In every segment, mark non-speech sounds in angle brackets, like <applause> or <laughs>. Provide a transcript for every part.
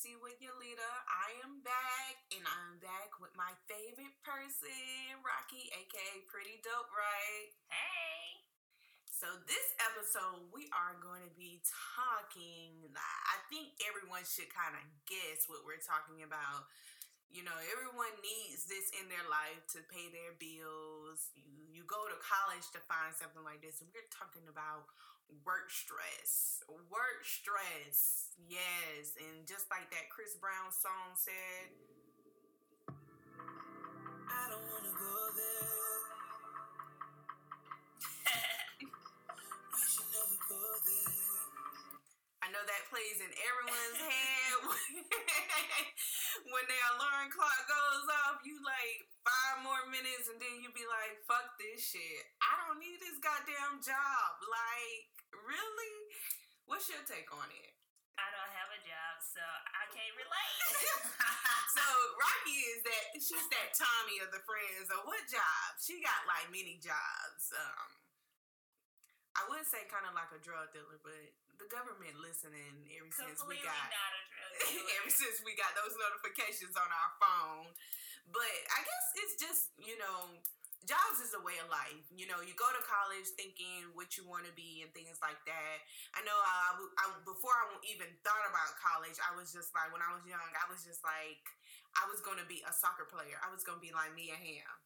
Tracy with Yaleeta. I am back, and I'm back with my favorite person, Rocky, aka Pretty Dope, right? Hey. So this episode, we are going to be talking. I think everyone should kind of guess what we're talking about. You know, everyone needs this in their life to pay their bills. You you go to college to find something like this, and we're talking about work stress. Work stress. Yes. And just like that Chris Brown song said, I don't want to go there. <laughs> we should never go there. I know that plays in everyone's <laughs> head <laughs> when their alarm clock goes off. You like five more minutes, and then you be like, "Fuck this shit! Don't need this goddamn job." Like, Really? What's your take on it? I don't have a job, so I can't relate. <laughs> <laughs> so Rocky is that she's that Tommy of the friends. So what job? She got like many jobs. Um, I would say kind of like a drug dealer, but the government listening ever Completely since we got <laughs> ever since we got those notifications on our phone. But I guess it's just you know jobs is a way of life. You know, you go to college thinking what you want to be and things like that. I know I, I, before I even thought about college, I was just like, when I was young, I was just like, I was going to be a soccer player. I was going to be like Mia Hamm.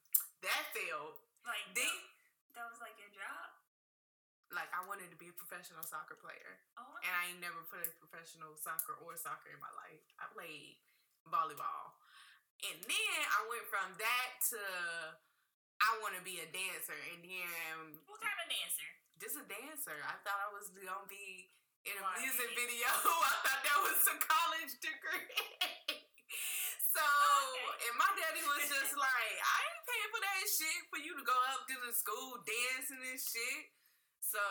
That failed. Like, they, that was like your job? Like, I wanted to be a professional soccer player. Oh, And I ain't never played professional soccer or soccer in my life. I played volleyball. And then I went from that to I want to be a dancer, and then what kind of dancer? Just a dancer. I thought I was gonna be in a right. music video. <laughs> I thought that was a college degree. <laughs> so, okay. and my daddy was <laughs> just like, I ain't paying for that shit for you to go up to the school dancing and shit. So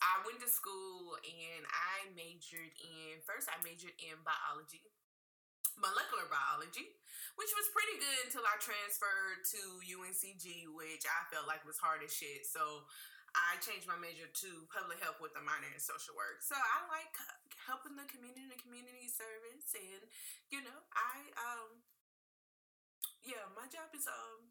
I went to school and I majored in first I majored in biology molecular biology, which was pretty good until I transferred to UNCG, which I felt like was hard as shit. So I changed my major to public health with a minor in social work. So I like helping the community, and community service, and you know, I um, yeah, my job is um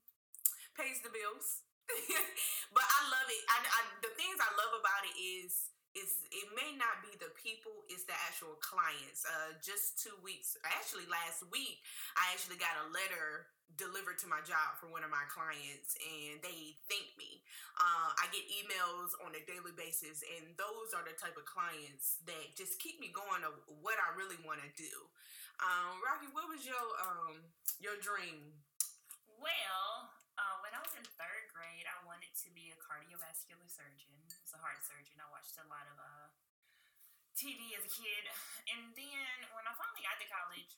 pays the bills, <laughs> but I love it. I, I the things I love about it is is it may not be the people it's the actual clients. Uh just two weeks actually last week i actually got a letter delivered to my job for one of my clients and they thank me. Uh, i get emails on a daily basis and those are the type of clients that just keep me going of what i really want to do. Um, rocky what was your um your dream? Well uh, when I was in third grade, I wanted to be a cardiovascular surgeon. As a heart surgeon, I watched a lot of uh, TV as a kid. And then when I finally got to college,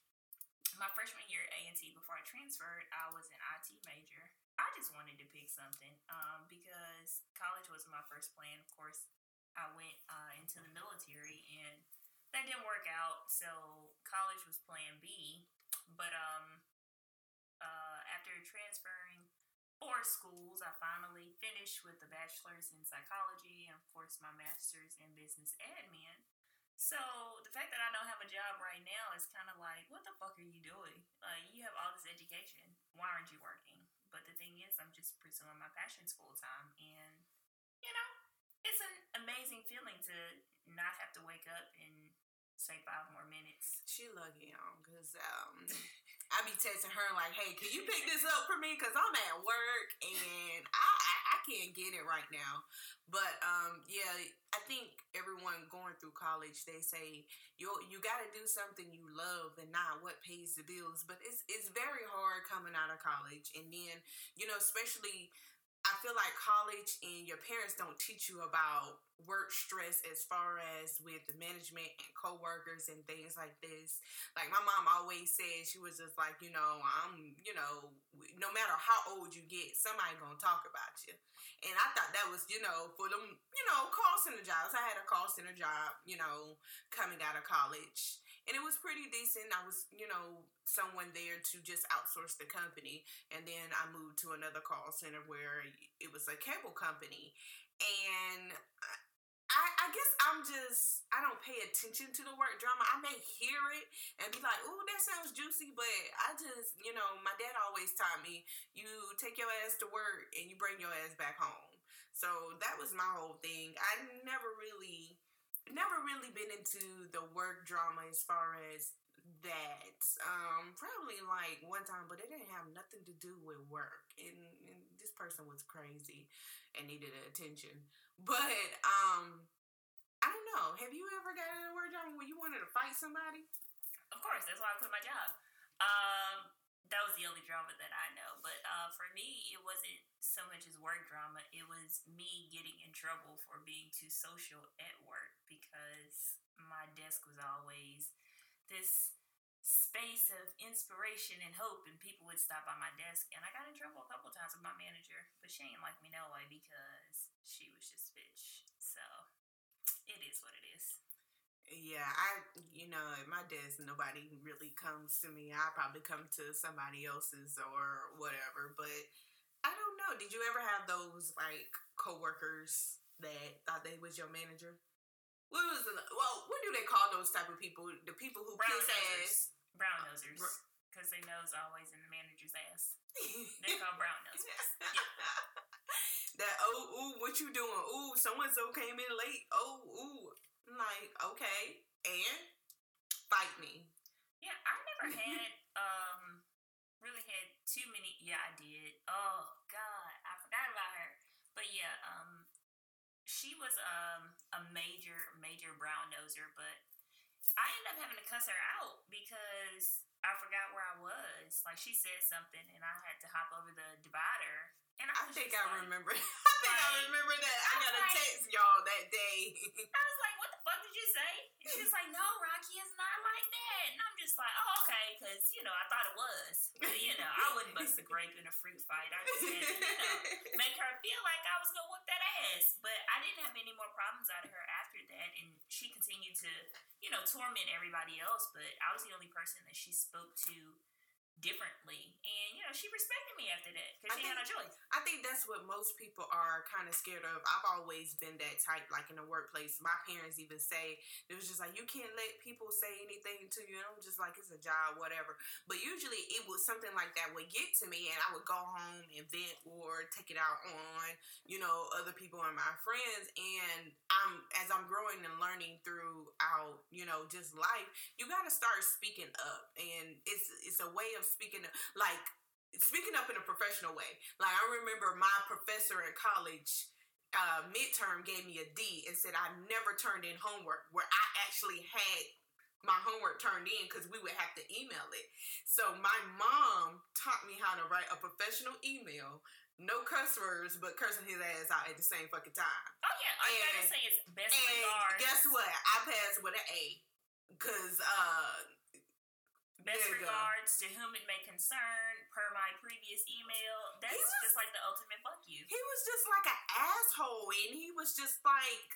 my freshman year at A&T, before I transferred, I was an IT major. I just wanted to pick something um, because college was my first plan. Of course, I went uh, into the military and that didn't work out. So college was plan B. But um, uh, after transferring four schools. I finally finished with a bachelor's in psychology and, of course, my master's in business admin. So the fact that I don't have a job right now is kind of like, what the fuck are you doing? Like, you have all this education. Why aren't you working? But the thing is, I'm just pursuing my passions full time. And, you know, it's an amazing feeling to not have to wake up and say five more minutes. She lucky on because um, I be texting her like, "Hey, can you pick this up for me? Cause I'm at work and I, I, I can't get it right now." But um, yeah, I think everyone going through college, they say you you got to do something you love and not what pays the bills. But it's it's very hard coming out of college, and then you know, especially I feel like college and your parents don't teach you about work stress as far as with the management and coworkers and things like this. Like my mom always said, she was just like, you know, I'm, you know, no matter how old you get, somebody gonna talk about you. And I thought that was, you know, for them, you know, call center jobs. I had a call center job, you know, coming out of college and it was pretty decent. I was, you know, someone there to just outsource the company, and then I moved to another call center where it was a cable company, and I, I guess I'm just I don't pay attention to the work drama. I may hear it and be like, "Ooh, that sounds juicy," but I just, you know, my dad always taught me, you take your ass to work and you bring your ass back home. So that was my whole thing. I never really never really been into the work drama as far as that. Um, probably like one time, but it didn't have nothing to do with work. And, and this person was crazy and needed attention. But um, I don't know. Have you ever gotten in a work drama where you wanted to fight somebody? Of course, that's why I quit my job. Um, that was the only drama that I know. But uh, for me, it wasn't so much as work drama. It was me getting in trouble for being too social at work because my desk was always this space of inspiration and hope, and people would stop by my desk. And I got in trouble a couple times with my manager, but she ain't like me no way because she was just bitch. So it is what it is. Yeah, I, you know, at my desk, nobody really comes to me. I probably come to somebody else's or whatever. But I don't know. Did you ever have those like coworkers that thought they was your manager? What was the, well? What do they call those type of people? The people who Brown nosers. ass. Brown uh, nosers. Because they nose always in the manager's ass. <laughs> They call brown nosers. <laughs> that oh ooh, what you doing? Ooh, so and so came in late. Oh ooh, like okay, and fight me. Yeah, I never <laughs> had um really had too many. Yeah, I did. Oh God, I forgot about her. But yeah, um, she was um a major major brown noser, but I ended up having to cuss her out because I forgot where I was. Like she said something, and I had to hop over the divider. And I, <laughs> I think I like- remember. I think I remember that. I I got a like- text y'all that day. I was like, "What the fuck did you say?" And she was like, "No, Rocky is not like that." And I'm just like, "Oh, okay," because you know I thought it was. But you know, I wouldn't bust a grape in a fruit fight. I just had to, you know, make her feel like I was gonna whoop that ass. But I didn't have any more problems out of her after that, and she continued to, you know, torment everybody else. But I was the only person that she spoke to differently, and you know, she respected me after that because she had no think- choice. I think that's what most people are kind of scared of. I've always been that type, like in the workplace. My parents even say it was just like you can't let people say anything to you. And I'm just like it's a job, whatever. But usually it was something like that would get to me, and I would go home and vent take it out on you know other people and my friends. And I'm as I'm growing and learning throughout you know just life, you got to start speaking up, and it's it's a way of speaking up, like speaking up in a professional way. Like I remember my professor in college uh, midterm gave me a D and said I never turned in homework where I actually had my homework turned in because we would have to email it. So my mom taught me how to write a professional email, no cuss words, but cursing his ass out at the same fucking time. Oh yeah, all you gotta say is best And regards. guess what? I passed with an A. Cause uh Best you go. regards to whom it may concern, per my previous email. That's was- just like the ultimate fuck you. he was just like an asshole and he was just like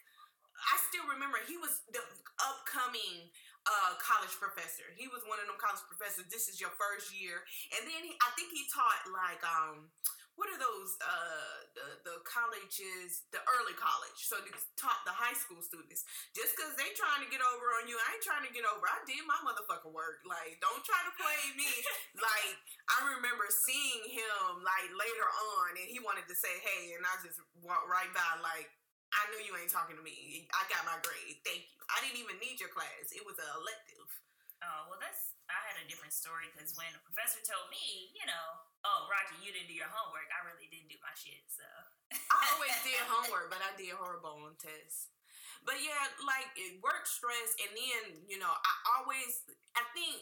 I still remember he was the upcoming uh, college professor. He was one of them college professors. This is your first year, and then he, I think he taught like um, what are those uh the, the colleges the early college? So he taught the high school students. Just because they trying to get over on you i ain't trying to get over. I did my motherfucking work. Like don't try to play me. <laughs> Like i remember seeing him like later on and he wanted to say hey and i just walked right by like i knew you ain't talking to me. I got my grade. Thank you. I didn't even need your class. It was an elective. Oh well, that's had a different story because when the professor told me, you know, oh Rocky, you didn't do your homework. I really didn't do my shit. So I <laughs> always did homework, but I did horrible on tests. But yeah, like it work stress, and then you know, I always, I think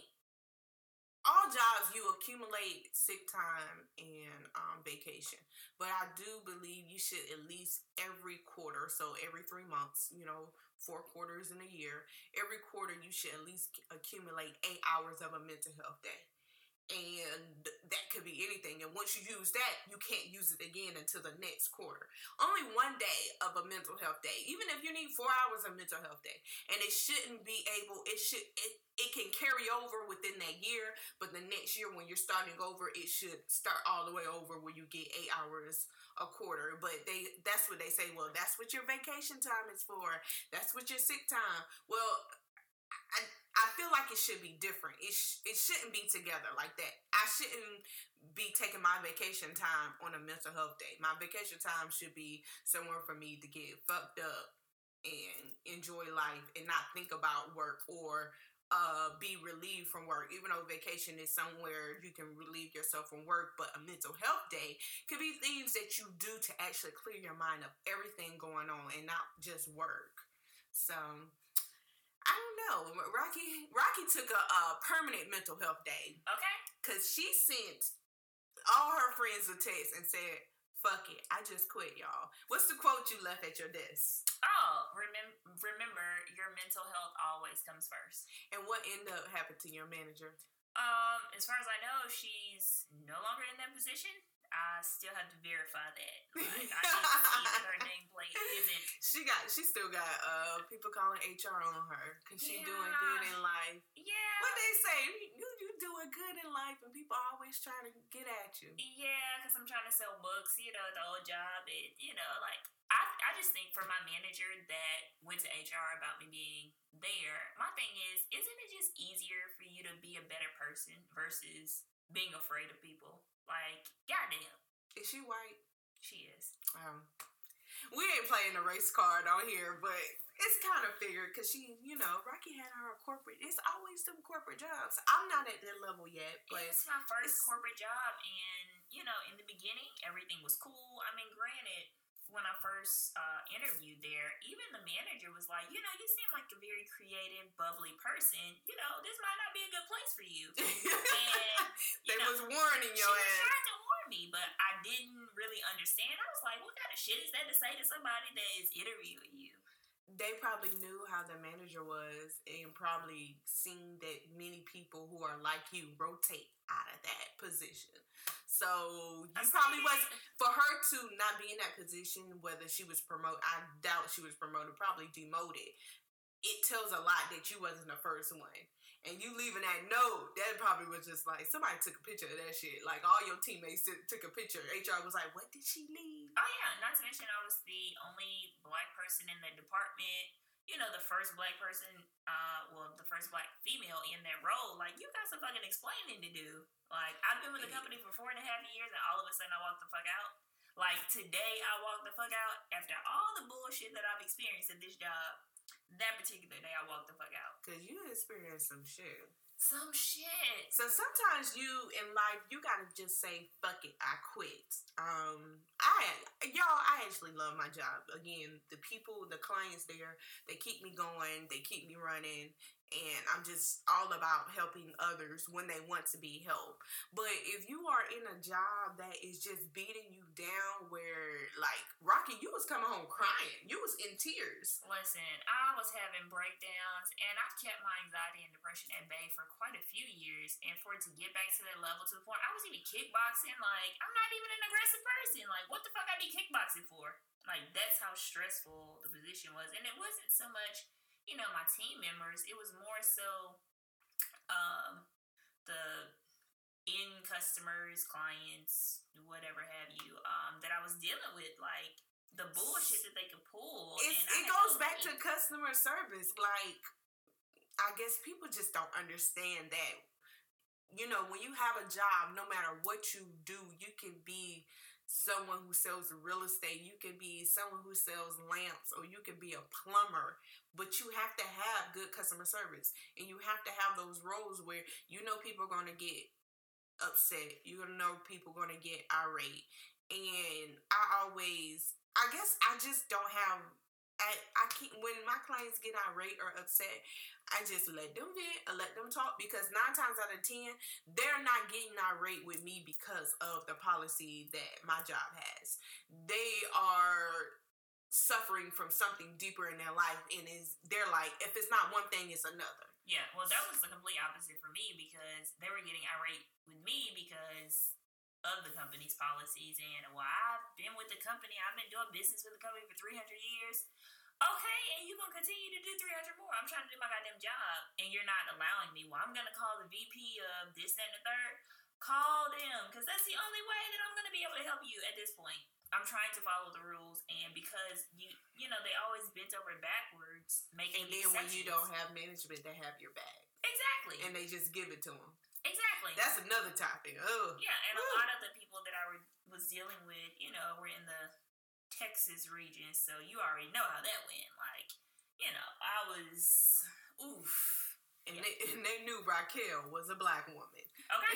all jobs you accumulate sick time and um, vacation, but I do believe you should at least every quarter, so every three months, you know, four quarters in a year, every quarter you should at least accumulate eight hours of a mental health day. And that could be anything. And once you use that, you can't use it again until the next quarter. Only one day of a mental health day, even if you need four hours of mental health day, and it shouldn't be able. It should it it can carry over within that year, but the next year when you're starting over, it should start all the way over where you get eight hours a quarter. But they that's what they say. Well, that's what your vacation time is for. That's what your sick time. Well, I I feel like it should be different. It sh- it shouldn't be together like that. I shouldn't be taking my vacation time on a mental health day. My vacation time should be somewhere for me to get fucked up and enjoy life and not think about work or uh, be relieved from work. Even though vacation is somewhere you can relieve yourself from work, but a mental health day could be things that you do to actually clear your mind of everything going on and not just work. So I don't know. Rocky Rocky took a, a permanent mental health day. Okay. Cause she sent all her friends a text and said, "Fuck it, I just quit, y'all." What's the quote you left at your desk? Oh, remember, remember, your mental health always comes first. And what ended up happening to your manager? Um, as far as I know, she's no longer in that position. I still have to verify that. <laughs> Like, I need to see that her nameplate isn't. She got. She still got uh people calling HR on her because she doing good in life. Yeah. What they say? You you doing good in life, and people always trying to get at you. Yeah, because I'm trying to sell books, you know, the old job. And, you know, like, I, I just think for my manager that went to HR about me being there, my thing is, isn't it just easier for you to be a better person versus being afraid of people? Like, goddamn, Is she white? she is. Um, we ain't playing the race card on here, but it's kind of figured because she, you know, Rocky had her corporate. It's always them corporate jobs. I'm not at that level yet, but it's my first it's- corporate job, and you know, in the beginning, everything was cool. I mean, granted, when I first uh, interviewed there, even the manager was like, you know, you seem like a very creative, bubbly person. You know, this might not be a good place for you. <laughs> And you they know, was warning she your ass. trying to warn me, but I didn't really understand. I was like, what kind of shit is that to say to somebody that is interviewing you? They probably knew how the manager was and probably seen that many people who are like you rotate out of that position. So you probably was for her to not be in that position, whether she was promoted, I doubt she was promoted, probably demoted. It tells a lot that you wasn't the first one. And you leaving that note, that probably was just like somebody took a picture of that shit. Like all your teammates took- took a picture. HR was like, "What did she leave?" Oh yeah, not to mention I was the only black person in the department. You know, the first black person, uh, well, the first black female in that role. Like, you got some fucking explaining to do. Like, I've been with the company for four and a half years, and all of a sudden I walk the fuck out. Like today, I walked the fuck out after all the bullshit that I've experienced at this job. That particular day, I walked the fuck out. Cause you experienced some shit. Some shit. So sometimes you in life you gotta just say fuck it, I quit. Um, I y'all, I actually love my job. Again, the people, the clients there, they keep me going, they keep me running, and I'm just all about helping others when they want to be helped. But if you are in a job that is just beating you down, where like Rocky, you was coming home crying, you was in tears. Listen, I was having breakdowns and I've kept my anxiety and depression at bay for quite a few years. And for it to get back to that level to the point, I was even kickboxing. Like, I'm not even an aggressive person. Like, what the fuck I be kickboxing for? Like, that's how stressful the position was. And it wasn't so much, you know, my team members, it was more so um, the in customers, clients, whatever have you, um, that I was dealing with. Like, the bullshit that they could pull. And it goes back to customer service. Like, I guess people just don't understand that. You know, when you have a job, no matter what you do, you can be someone who sells real estate, you can be someone who sells lamps, or you can be a plumber. But you have to have good customer service, and you have to have those roles where you know people are going to get upset. You're gonna know people are gonna get irate, and I always, I guess, I just don't have. I, I keep when my clients get irate or upset, I just let them vent or let them talk because nine times out of ten, they're not getting irate with me because of the policy that my job has. They are suffering from something deeper in their life, and is they're like, if it's not one thing, it's another. Yeah, well, that was the complete opposite for me because they were getting irate with me because company's policies and well I've been with the company. I've been doing business with the company for 300 years. Okay and you're gonna continue to do 300 more. I'm trying to do my goddamn job and you're not allowing me. Well I'm gonna call the VP of this that, and the third. Call them because that's the only way that I'm gonna be able to help you at this point. I'm trying to follow the rules and because you you know they always bent over backwards making and then when you don't have management they have your back. Exactly. And they just give it to them Exactly. That's another topic. Oh. Yeah, and Woo. a lot of the people that I was dealing with, you know, were in the Texas region, so you already know how that went. Like, you know, I was oof. And, yeah. they, and they knew Raquel was a black woman. Okay.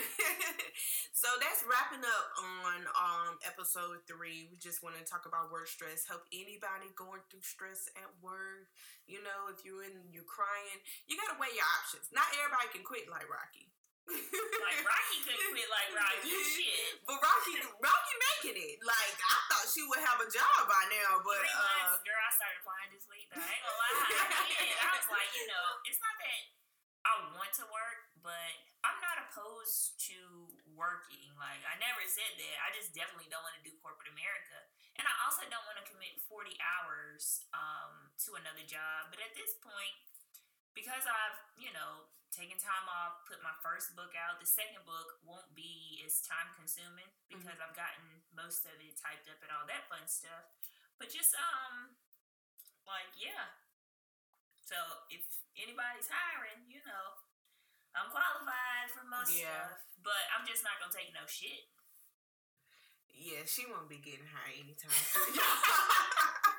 <laughs> so that's wrapping up on um episode three. We just want to talk about work stress. Help anybody going through stress at work. You know, if you're in, you're crying, you gotta weigh your options. Not everybody can quit like Rocky like Rocky couldn't quit like Rocky. <laughs> Shit. But Rocky, Rocky making it. Like I thought she would have a job by now, but Three uh, girl, I started flying this week. Though. I ain't gonna lie. I, I was like, you know, it's not that I want to work, but I'm not opposed to working. Like I never said that. I just definitely don't want to do corporate America, and I also don't want to commit 40 hours um, to another job. But at this point, because I've you know taking time off, put my first book out. The second book won't be as time consuming because mm-hmm. I've gotten most of it typed up and all that fun stuff. But just um like yeah. So if anybody's hiring, you know, I'm qualified for most yeah. stuff. But I'm just not gonna take no shit. Yeah, she won't be getting hired anytime <laughs> soon. <laughs>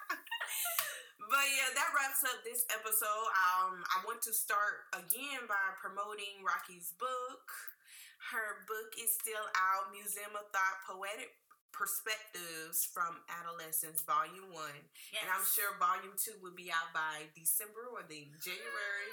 But yeah, that wraps up this episode. Um, I want to start again by promoting Rocky's book. Her book is still out, Museum of Thought Poetic Perspectives from Adolescence, Volume 1. Yes. And I'm sure Volume 2 will be out by December or the January.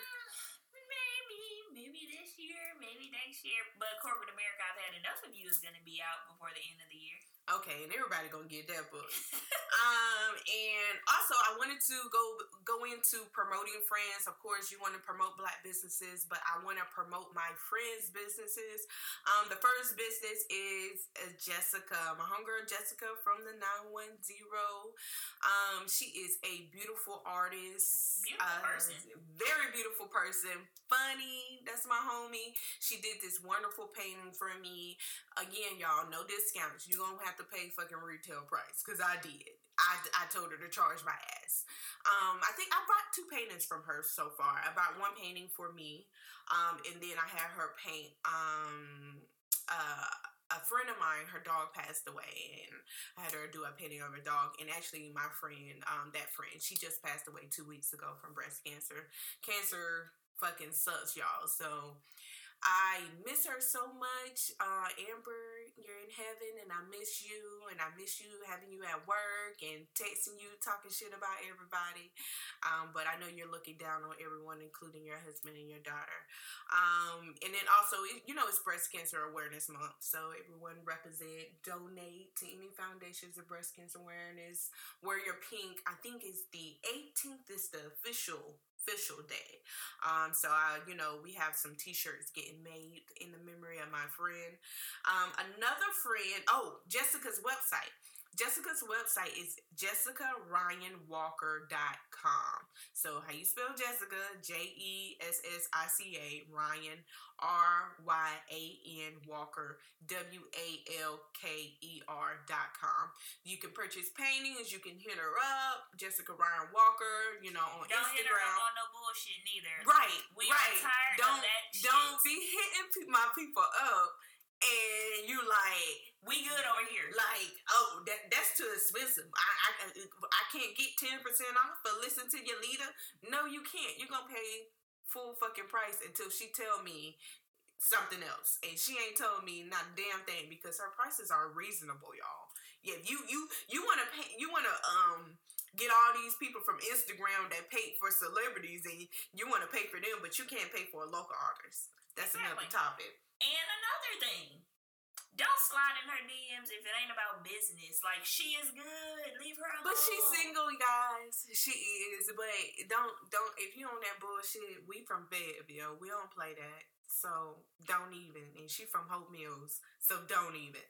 Maybe, maybe this year, maybe next year. But Corporate America, I've had enough of you is going to be out before the end of the year. Okay, and everybody gonna get that book. <laughs> um, and also I wanted to go go into promoting friends. Of course, you want to promote black businesses, but I want to promote my friends' businesses. Um, the first business is uh, Jessica, my homegirl Jessica from the nine one zero. Um, she is a beautiful artist, beautiful uh, person, very beautiful person, funny. That's my homie. She did this wonderful painting for me. Again, y'all, no discounts. You gonna have have to pay fucking retail price because I did. I, I told her to charge my ass. Um, I think I bought two paintings from her so far. I bought one painting for me, um, and then I had her paint um, uh, a friend of mine. Her dog passed away, and I had her do a painting of her dog. And actually, my friend, um, that friend, she just passed away two weeks ago from breast cancer. Cancer fucking sucks, y'all. So I miss her so much. Uh, Amber, you're in heaven and I miss you and I miss you having you at work and texting you, talking shit about everybody. Um, but I know you're looking down on everyone, including your husband and your daughter. Um, and then also, you know, it's Breast Cancer Awareness Month. So everyone represent, donate to any foundations of breast cancer awareness. Wear your pink. I think it's the 18th is the official official day. Um, so I, you know, we have some T-shirts getting made in the memory of my friend. Um, another friend. Oh, Jessica's website. Jessica's website is jessicaryanwalker.com. So how you spell Jessica? J E S S I C A Ryan R Y A N Walker W A L K E R dot com. You can purchase paintings. You can hit her up, Jessica Ryan Walker. You know on Instagram. don't Instagram. Hit her up on no bullshit neither. Right. We right. don't. Don't be hitting my people up and you like we good over here. Like, oh, that that's too expensive. I I, I can't get ten percent off for listening to your leader. No, you can't. You're gonna pay full fucking price until she tell me something else, and she ain't told me not a damn thing because her prices are reasonable, y'all. Yeah, you you you wanna pay, you wanna um get all these people from Instagram that pay for celebrities, and you want to pay for them, but you can't pay for a local artist. That's exactly. another topic. And another thing, don't slide in her DMs if it ain't about business. Like she is good, leave her alone. But she's single, guys. She is, but don't don't if you on that bullshit. We from Fayetteville, we don't play that. So don't even. And she from Hope Mills. So don't even.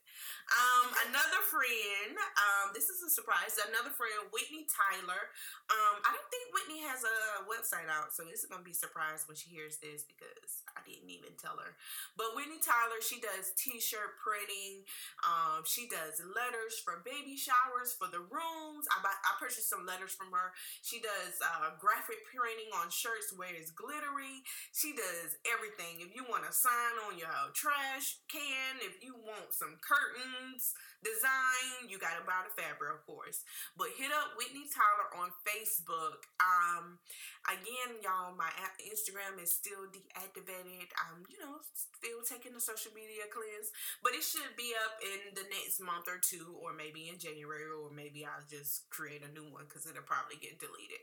Um, another friend, um, this is a surprise. Another friend, Whitney Tyler. Um, I don't think Whitney has a website out, so this is gonna be surprised when she hears this because I didn't even tell her. But Whitney Tyler, she does t-shirt printing. Um, she does letters for baby showers for the rooms. I buy, I purchased some letters from her. She does uh, graphic printing on shirts where it's glittery. She does everything. If you want a sign on your trash can, if you want some curtains design, you gotta buy the fabric, of course. But hit up Whitney Tyler on Facebook. Um, again, y'all, my Instagram is still deactivated. I'm, you know, still taking the social media cleanse, but it should be up in the next month or two, or maybe in January, or maybe I'll just create a new one because it'll probably get deleted.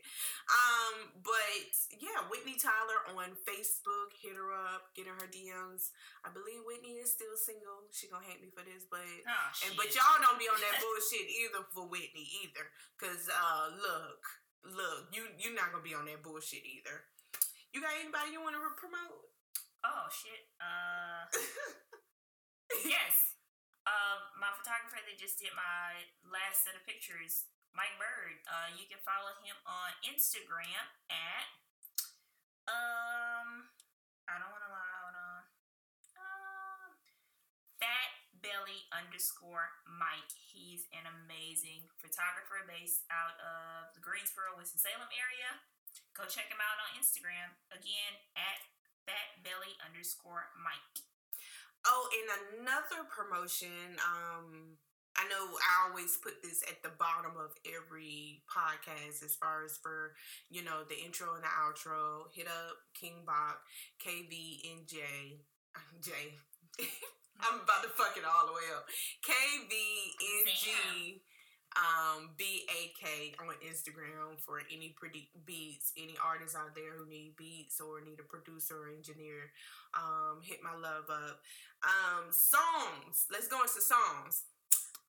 Um, but yeah, Whitney Tyler on Facebook. Hit her up, get in her DMs. I believe Whitney is still single. She gonna hate me for this, but Oh, and but y'all don't be on that <laughs> bullshit either for Whitney either. Cause uh look, look, you you're not gonna be on that bullshit either. You got anybody you wanna re- promote? Oh shit. Uh <laughs> yes. Um my photographer that just did my last set of pictures, Mike Bird. Uh you can follow him on Instagram at um I don't wanna lie, hold on. Um Fat Belly underscore Mike. He's an amazing photographer based out of the Greensboro, Winston-Salem area. Go check him out on Instagram. Again, at Fat Belly underscore Mike. Oh, and another promotion, um, I know I always put this at the bottom of every podcast as far as for, you know, the intro and the outro. Hit up King Bach, KVNJ, J. <laughs> <laughs> I'm about to fuck it all the way up. KVNG um BAK on Instagram for any pretty beats, any artists out there who need beats or need a producer or engineer. Um, hit my love up. Um, songs. Let's go into songs.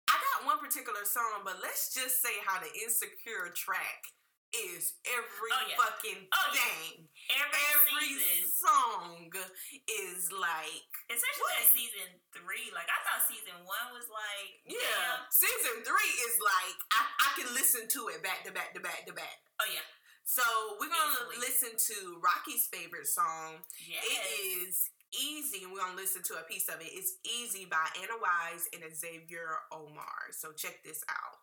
I got one particular song, but let's just say how the insecure track is every Oh, yeah. fucking Oh, yeah. thing. Every, Every season, song is like especially What? at season three. Like I thought season one was like Yeah, season three is like I, I can listen to it back to back to back to back. Oh yeah. So we're gonna Easily. listen to Rocky's favorite song. Yes. It is Easy, and we're gonna listen to a piece of it. It's Easy by Anna Wise and Xavier Omar. So check this out.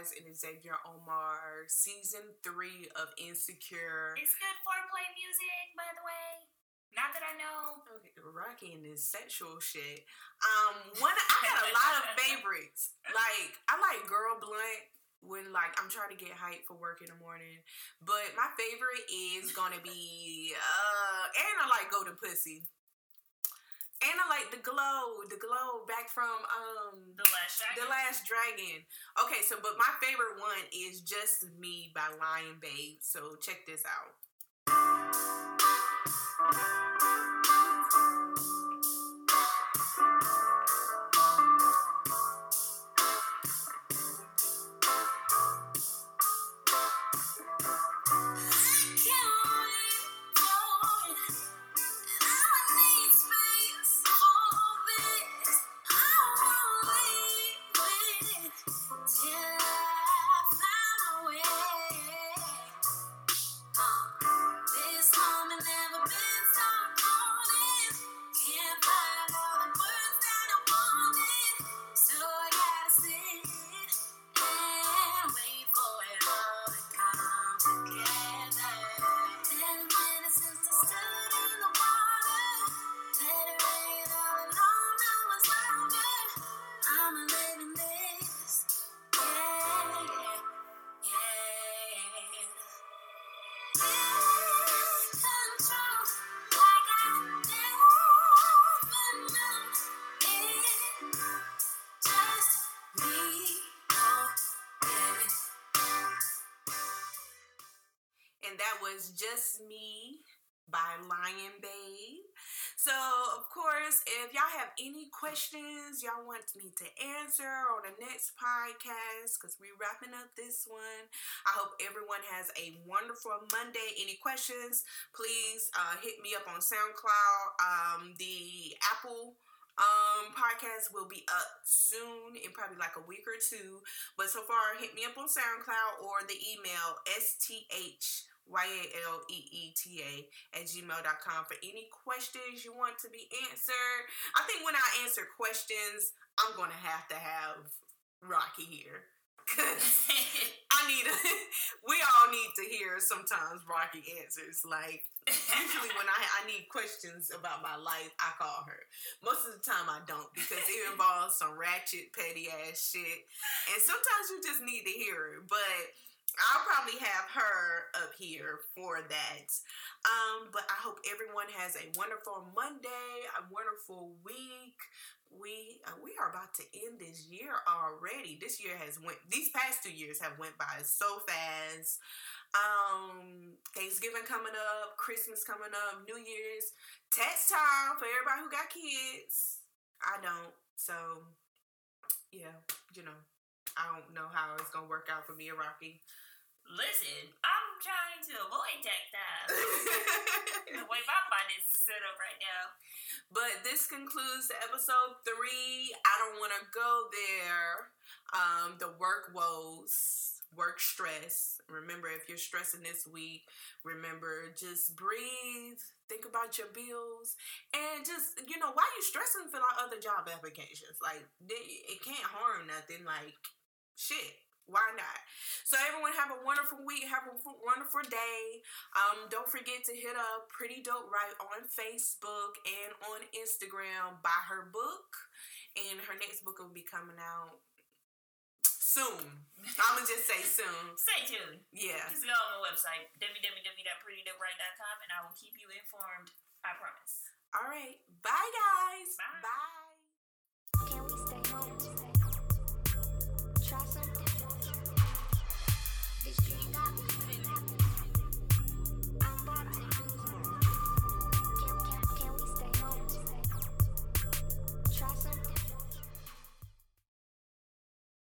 Wise and Xavier Omar, season three of Insecure. It's good foreplay music, by the way. Not that I know. Okay, Rocky and his sexual shit. Um, one I got a lot of <laughs> favorites. Like I like Girl Blunt when like I'm trying to get hype for work in the morning. But my favorite is gonna be uh and I like Golden Pussy. And I like the glow, the glow back from um The last dragon. the Last Dragon. Okay, so but my favorite one is Just Me by Lion Babe. So check this out. Just Me by Lion Babe. So, of course, if y'all have any questions y'all want me to answer on the next podcast, because we're wrapping up this one, I hope everyone has a wonderful Monday. Any questions, please uh, hit me up on SoundCloud. Um, the Apple um podcast will be up soon in probably like a week or two but so far hit me up on soundcloud or the email sth Y-A-L-E-E-T-A at gmail.com for any questions you want to be answered. I think when I answer questions, I'm going to have to have Rocky here. <laughs> Cause I need a, <laughs> we all need to hear sometimes Rocky answers. Like usually when I I need questions about my life, I call her. Most of the time I don't because it involves some ratchet petty ass shit, and sometimes you just need to hear it. But I'll probably have her up here for that. Um, but I hope everyone has a wonderful Monday, a wonderful week. We uh, we are about to end this year already. This year has went. These past two years have went by so fast. Um, Thanksgiving coming up, Christmas coming up, New Year's, test time for everybody who got kids. I don't, so yeah, you know. I don't know how it's gonna work out for me and Rocky. Listen, I'm trying to avoid tech time. <laughs> the way my body is set up right now. But this concludes the episode three. I don't want to go there. Um, the work woes, work stress. Remember, if you're stressing this week, remember just breathe. Think about your bills, and just you know, why you stressing? Fill out other job applications. Like it can't harm nothing. Like shit why not? So everyone have a wonderful week have a wonderful day. Um don't forget to hit up pretty dope right on facebook and on instagram. Buy her book and her next book will be coming out soon. I'm gonna just say soon. Stay tuned. Yeah. Just go on the website www.prettydoperight.com and i will keep you informed i promise. All right. Bye guys. Bye, bye.